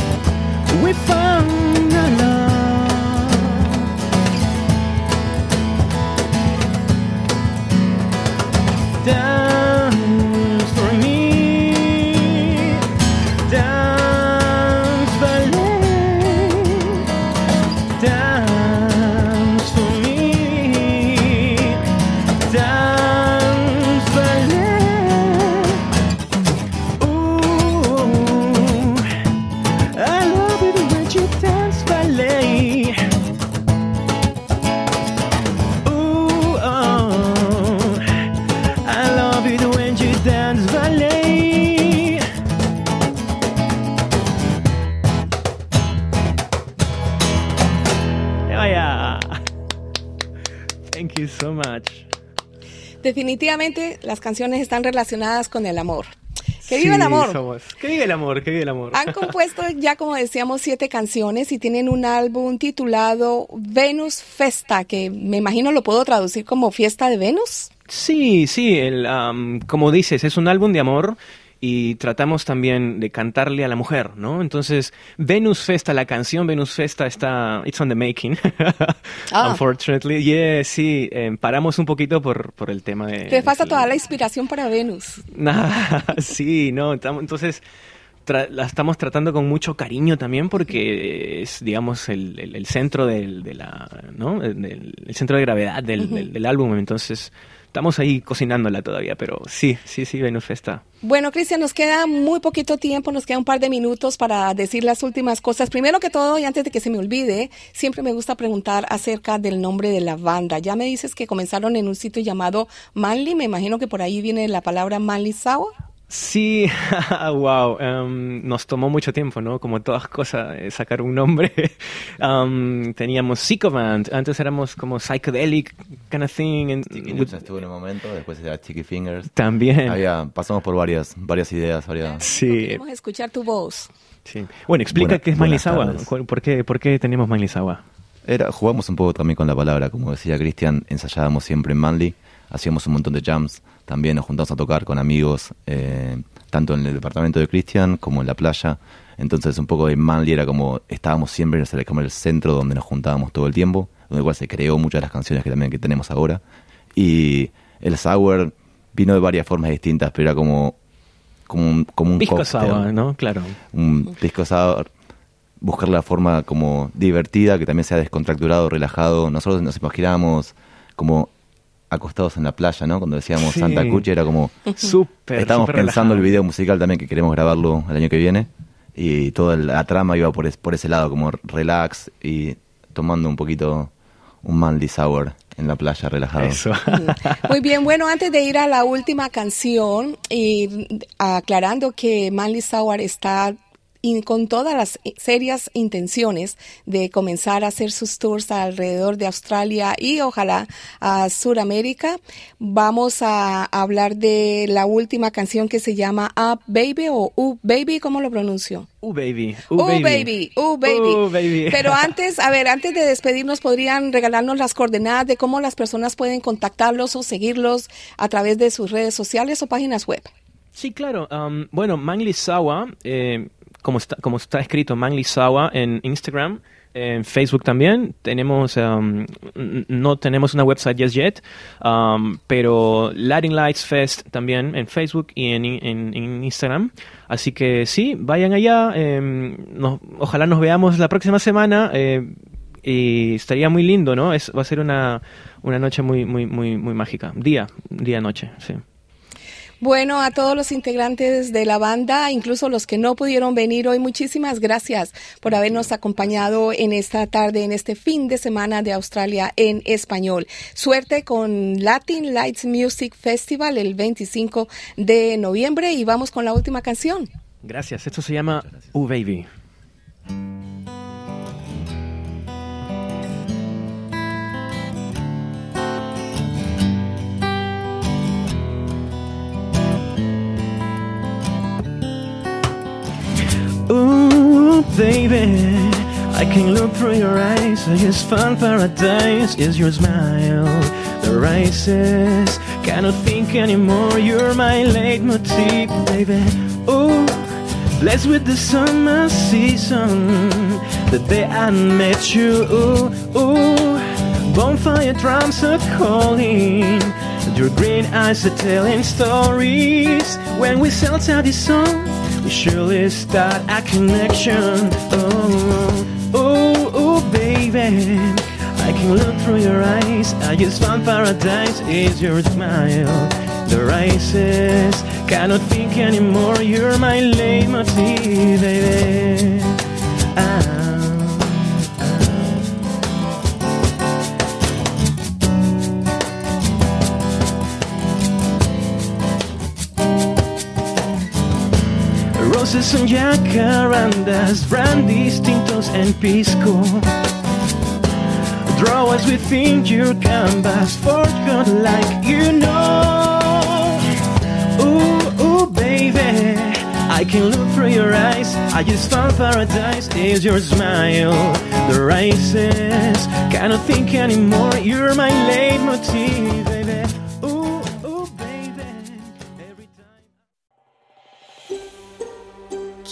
Definitivamente las canciones están relacionadas con el amor. ¡Que viva el amor! somos. Que viva el amor, que viva el amor. Han compuesto ya, como decíamos, siete canciones y tienen un álbum titulado Venus Festa, que me imagino lo puedo traducir como Fiesta de Venus. Sí, sí, el, am, como dices, es un álbum de amor y tratamos también de cantarle a la mujer, ¿no? Entonces, Venus Festa, la canción Venus Festa está, it's on the making, Ah. unfortunately. Yeah, sí, eh, paramos un poquito por, por el tema de... Te pasa de- toda la inspiración para Venus. Nah, sí, no, entonces tra- la estamos tratando con mucho cariño también porque es, digamos, el, el- el centro del, de la, ¿no? El, centro de gravedad del, del- del álbum, entonces estamos ahí cocinándola todavía, pero sí, sí, sí, Venus Festa. Bueno, Cristian, nos queda muy poquito tiempo, nos queda un par de minutos para decir las últimas cosas. Primero que todo, y antes de que se me olvide, siempre me gusta preguntar acerca del nombre de la banda. Ya me dices que comenzaron en un sitio llamado Manly, me imagino que por ahí viene la palabra Manly Sour. Sí, wow, em, nos tomó mucho tiempo, ¿no? Como todas cosas, eh, sacar un nombre. Em, teníamos Psychoband, antes éramos como psychedelic kind of thing. and- estuvo en un momento, después era Chicky Fingers. También. Había, pasamos por varias, varias ideas, varias... Sí, Queremos escuchar tu voz. sí. Bueno, explica qué es. ¿Cuál- ¿Por qué, ¿Por qué tenemos Manlisawa? Era, jugamos un poco también con la palabra, como decía Cristian, ensayábamos siempre en Manly, hacíamos un montón de jams, también nos juntamos a tocar con amigos, eh, tanto en el departamento de Cristian como en la playa. Entonces un poco de Manly era como, estábamos siempre en el, centro donde nos juntábamos todo el tiempo, donde igual se creó muchas de las canciones que también que tenemos ahora. Y el sour vino de varias formas distintas, pero era como, como un, como un Pisco cóctel Sour, ¿no? Claro. un pisco sour, buscar la forma como divertida, que también sea descontracturado, relajado. Nosotros nos imaginábamos como acostados en la playa, ¿no? Cuando decíamos Sí. Santa Cuchi era como... Súper. Estábamos pensando el relajado. video musical también que queremos grabarlo el año que viene y toda la trama iba por, es- por ese lado, como relax y tomando un poquito un manly sour en la playa relajado. Eso. Muy bien, bueno, antes de ir a la última canción y aclarando que Manly Sauer está in- con todas las serias intenciones de comenzar a hacer sus tours alrededor de Australia y ojalá a Sudamérica, vamos a hablar de la última canción que se llama Up Baby o Uh Baby, ¿cómo lo pronuncio? Uh, baby. Uh, baby. Uh, baby. Uh, baby. Pero antes, a ver, antes de despedirnos, ¿podrían regalarnos las coordenadas de cómo las personas pueden contactarlos o seguirlos a través de sus redes sociales o páginas web? Sí, claro. um, bueno, Mangli Sawa, eh, como, está, como está escrito Mangli Sawa en Instagram, en Facebook también. Tenemos, um, no tenemos una website just yet, um, pero Latin Lights Fest también en Facebook y en, en- Instagram. Así que sí, vayan allá. em, ojalá nos veamos la próxima semana. eh, y estaría muy lindo, ¿no? Es, va a ser una, una noche muy, muy, muy, muy mágica. Día, día, noche, sí. Bueno, a todos los integrantes de la banda, incluso los que no pudieron venir hoy, muchísimas gracias por habernos acompañado en esta tarde, en este fin de semana de Australia en español. Suerte con Latin Lights Music Festival el 25 de noviembre y vamos con la última canción. Gracias. Esto se llama Uh Baby. Ooh, baby, I can look through your eyes. I just found paradise. Is your smile the rises? Cannot think anymore. You're my leitmotiv, baby. Ooh, blessed with the summer season. The day I met you. Ooh, ooh, bonfire drums are calling. Your green eyes are telling stories. When we set out this song, we surely start a connection. Oh, oh, oh, baby. I can look through your eyes. I just found paradise. Is your smile. The rises. Cannot think anymore. You're my leitmotiv, baby. Son jacarandas, brandy, tintos and pisco. Draw us within your canvas, for God like you know. Ooh, ooh, baby, I can look through your eyes. I just found paradise. Is your smile the rises? Cannot think anymore. You're my leitmotiv,